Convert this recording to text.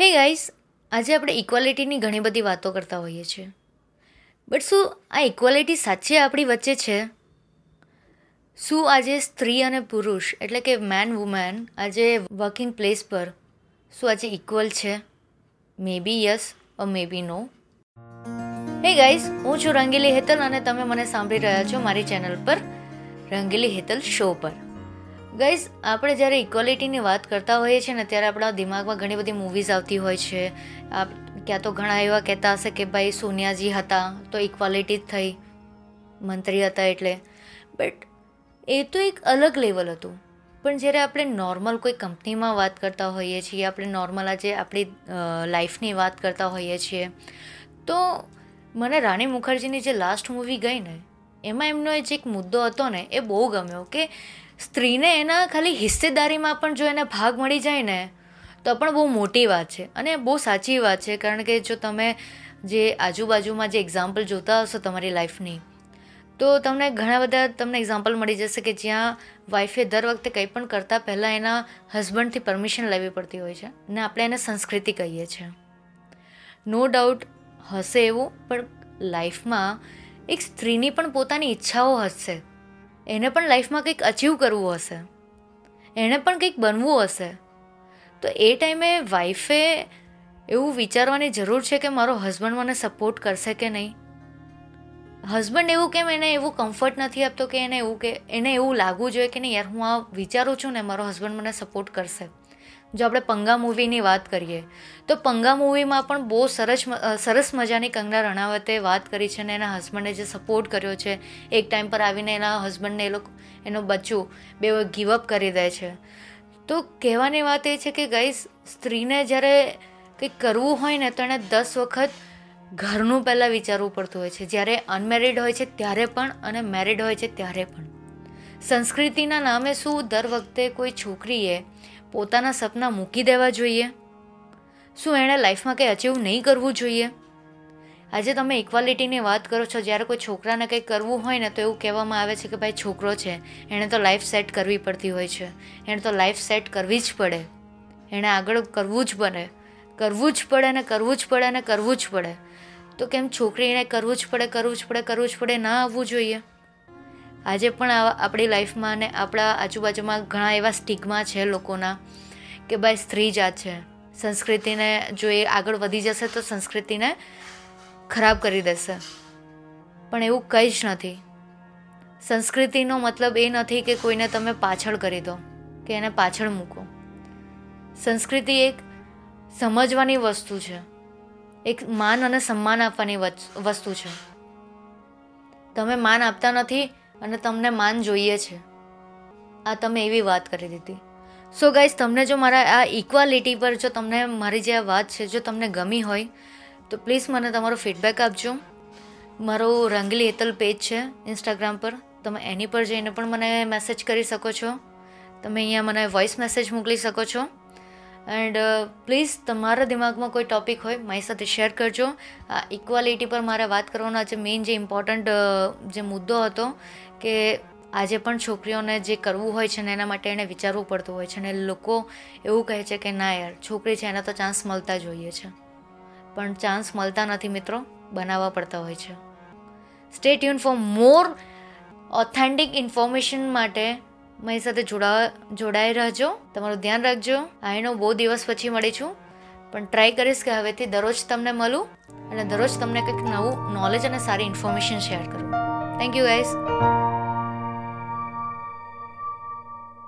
હે ગાઈસ આજે આપણે ઇક્વાલિટીની ઘણી બધી વાતો કરતા હોઈએ છીએ. બટ શું આ ઇક્વાલિટી સાચે આપણી વચ્ચે છે? શું આજે સ્ત્રી અને પુરુષ, એટલે કે મેન વુમેન આજે વર્કિંગ પ્લેસ પર, શું આજે ઇક્વલ છે? મે બી યસ ઓર મે બી નો હે ગાઈસ હું છું રંગીલી હેતલ અને તમે મને સાંભળી રહ્યા છો મારી ચેનલ પર રંગીલી હેતલ શો પર. ગાઈઝ આપણે જ્યારે ઇક્વલિટીની વાત કરતા હોઈએ છીએ ને, ત્યારે આપણા દિમાગમાં ઘણી બધી મૂવીઝ આવતી હોય છે. આપ ક્યાં તો ઘણા એવા કહેતા હશે કે ભાઈ, સોનિયાજી હતા તો ઇક્વાલિટી જ થઈ. મંત્રી હતા એટલે. બટ એ તો એક અલગ લેવલ હતું. પણ જ્યારે આપણે નોર્મલ કોઈ કંપનીમાં વાત કરતા હોઈએ છીએ, આપણે નોર્મલ આજે આપણી લાઈફની વાત કરતા હોઈએ છીએ, તો મને રાણી મુખર્જીની જે લાસ્ટ મૂવી ગઈ ને, એમાં એમનો જે એક મુદ્દો હતો ને, એ બહુ ગમ્યો કે સ્ત્રીને એના ખાલી હિસ્સેદારીમાં પણ જો એને ભાગ મળી જાય ને, તો પણ બહુ મોટી વાત છે. અને બહુ સાચી વાત છે, કારણ કે જો તમે જે આજુબાજુમાં જે એક્ઝામ્પલ જોતા હશો તમારી લાઈફની તો તમને ઘણા બધા તમને એક્ઝામ્પલ મળી જશે કે જ્યાં વાઈફે દર વખતે કંઈ પણ કરતાં પહેલાં એના હસબન્ડથી પરમિશન લેવી પડતી હોય છે ને આપણે એને સંસ્કૃતિ કહીએ છીએ. નો ડાઉટ હશે એવું, પણ લાઈફમાં એક સ્ત્રીની પણ પોતાની ઈચ્છાઓ હશે. એને પણ લાઈફમાં કંઈક અચીવ કરવું હશે. એણે પણ કંઈક બનવું હશે. તો એ ટાઈમે વાઈફે એવું વિચારવાની જરૂર છે કે મારો હસબન્ડ મને સપોર્ટ કરશે કે નહીં? હસબન્ડ એવું કેમ એને એવું કમ્ફર્ટ નથી આપતો કે એને એવું કે, એને એવું લાગવું જોઈએ કે નહીં? યાર, હું આ વિચારું છું ને મારો હસબન્ડ મને સપોર્ટ કરશે. જો આપણે પંગા મૂવીની વાત કરીએ, તો પંગા મૂવીમાં પણ બહુ સરસ સરસ મજાની કંગના રણાવતે વાત કરી છે અને એના હસબન્ડે જે સપોર્ટ કર્યો છે, એક ટાઈમ પર આવીને એના હસબન્ડને એ લોકો, એનો બચ્ચું બે ગીવઅપ કરી દે છે. તો કહેવાની વાત એ છે કે ગઈ સ્ત્રીને જ્યારે કંઈક કરવું હોય ને તો એણે દસ વખત ઘરનું પહેલાં વિચારવું પડતું હોય છે. જ્યારે અનમેરિડ હોય છે ત્યારે પણ અને મેરિડ હોય છે ત્યારે પણ. સંસ્કૃતિના નામે શું દર વખતે કોઈ છોકરીએ પોતાના સપના મૂકી દેવા જોઈએ? શું એણે લાઈફમાં કંઈ અચીવ નહીં કરવું જોઈએ? આજે તમે ઇક્વાલિટીની વાત કરો છો, જ્યારે કોઈ છોકરાને કંઈ કરવું હોય ને, તો એવું કહેવામાં આવે છે કે ભાઈ છોકરો છે, એણે તો લાઈફ સેટ કરવી પડતી હોય છે. એણે તો લાઈફ સેટ કરવી જ પડે. એણે આગળ કરવું જ પડે. કરવું જ પડે ને કરવું જ પડે ને કરવું જ પડે. તો કેમ છોકરીને કરવું જ પડે, કરવું જ પડે, કરવું જ પડે, ના આવવું જોઈએ? આજે પણ આપણી લાઈફમાં અને આપણા આજુબાજુમાં ઘણા એવા સ્ટિગમાં છે લોકોના કે ભાઈ સ્ત્રી જાત છે. સંસ્કૃતિને જો એ આગળ વધી જશે તો સંસ્કૃતિને ખરાબ કરી દેશે. પણ એવું કંઈ જ નથી. સંસ્કૃતિનો મતલબ એ નથી કે કોઈને તમે પાછળ કરી દો, કે એને પાછળ મૂકો. સંસ્કૃતિ એક સમજવાની વસ્તુ છે. એક માન અને સન્માન આપવાની વસ્તુ છે. તમે માન આપતા નથી અને તમને માન જોઈએ છે. આ તમે એવી વાત કરી દીધી. સો ગાઈઝ તમને જો મારા આ ઇક્વાલિટી પર જો તમને મારી જે આ વાત છે, જો તમને ગમી હોય, તો પ્લીઝ મને તમારો ફીડબેક આપજો. મારો રંગલી હેતલ પેજ છે ઇન્સ્ટાગ્રામ પર. તમે એની પર જઈને પણ મને મેસેજ કરી શકો છો. તમે અહીંયા મને વોઇસ મેસેજ મોકલી શકો છો. એન્ડ પ્લીઝ તમારા દિમાગમાં કોઈ ટૉપિક હોય, મારી સાથે શેર કરજો. આ ઇક્વાલિટી પર મારે વાત કરવાનો જે મેઇન જે ઇમ્પોર્ટન્ટ જે મુદ્દો હતો કે આજે પણ છોકરીઓને જે કરવું હોય છે ને એના માટે એને વિચારવું પડતું હોય છે ને લોકો એવું કહે છે કે ના યાર, છોકરી છે એના તો ચાન્સ મળતા જોઈએ છે. પણ ચાન્સ મળતા નથી મિત્રો, બનાવવા પડતા હોય છે. Stay tune for more authentic information માટે મારી સાથે જોડા જોડાઈ રહેજો. તમારું ધ્યાન રાખજો. આઈનો બહુ દિવસ પછી મળી છું પણ ટ્રાય કરીશ કે હવેથી દરરોજ તમને મળું અને દરરોજ તમને કંઈક નવું નોલેજ અને સારી ઇન્ફોર્મેશન શેર કરું. Thank you guys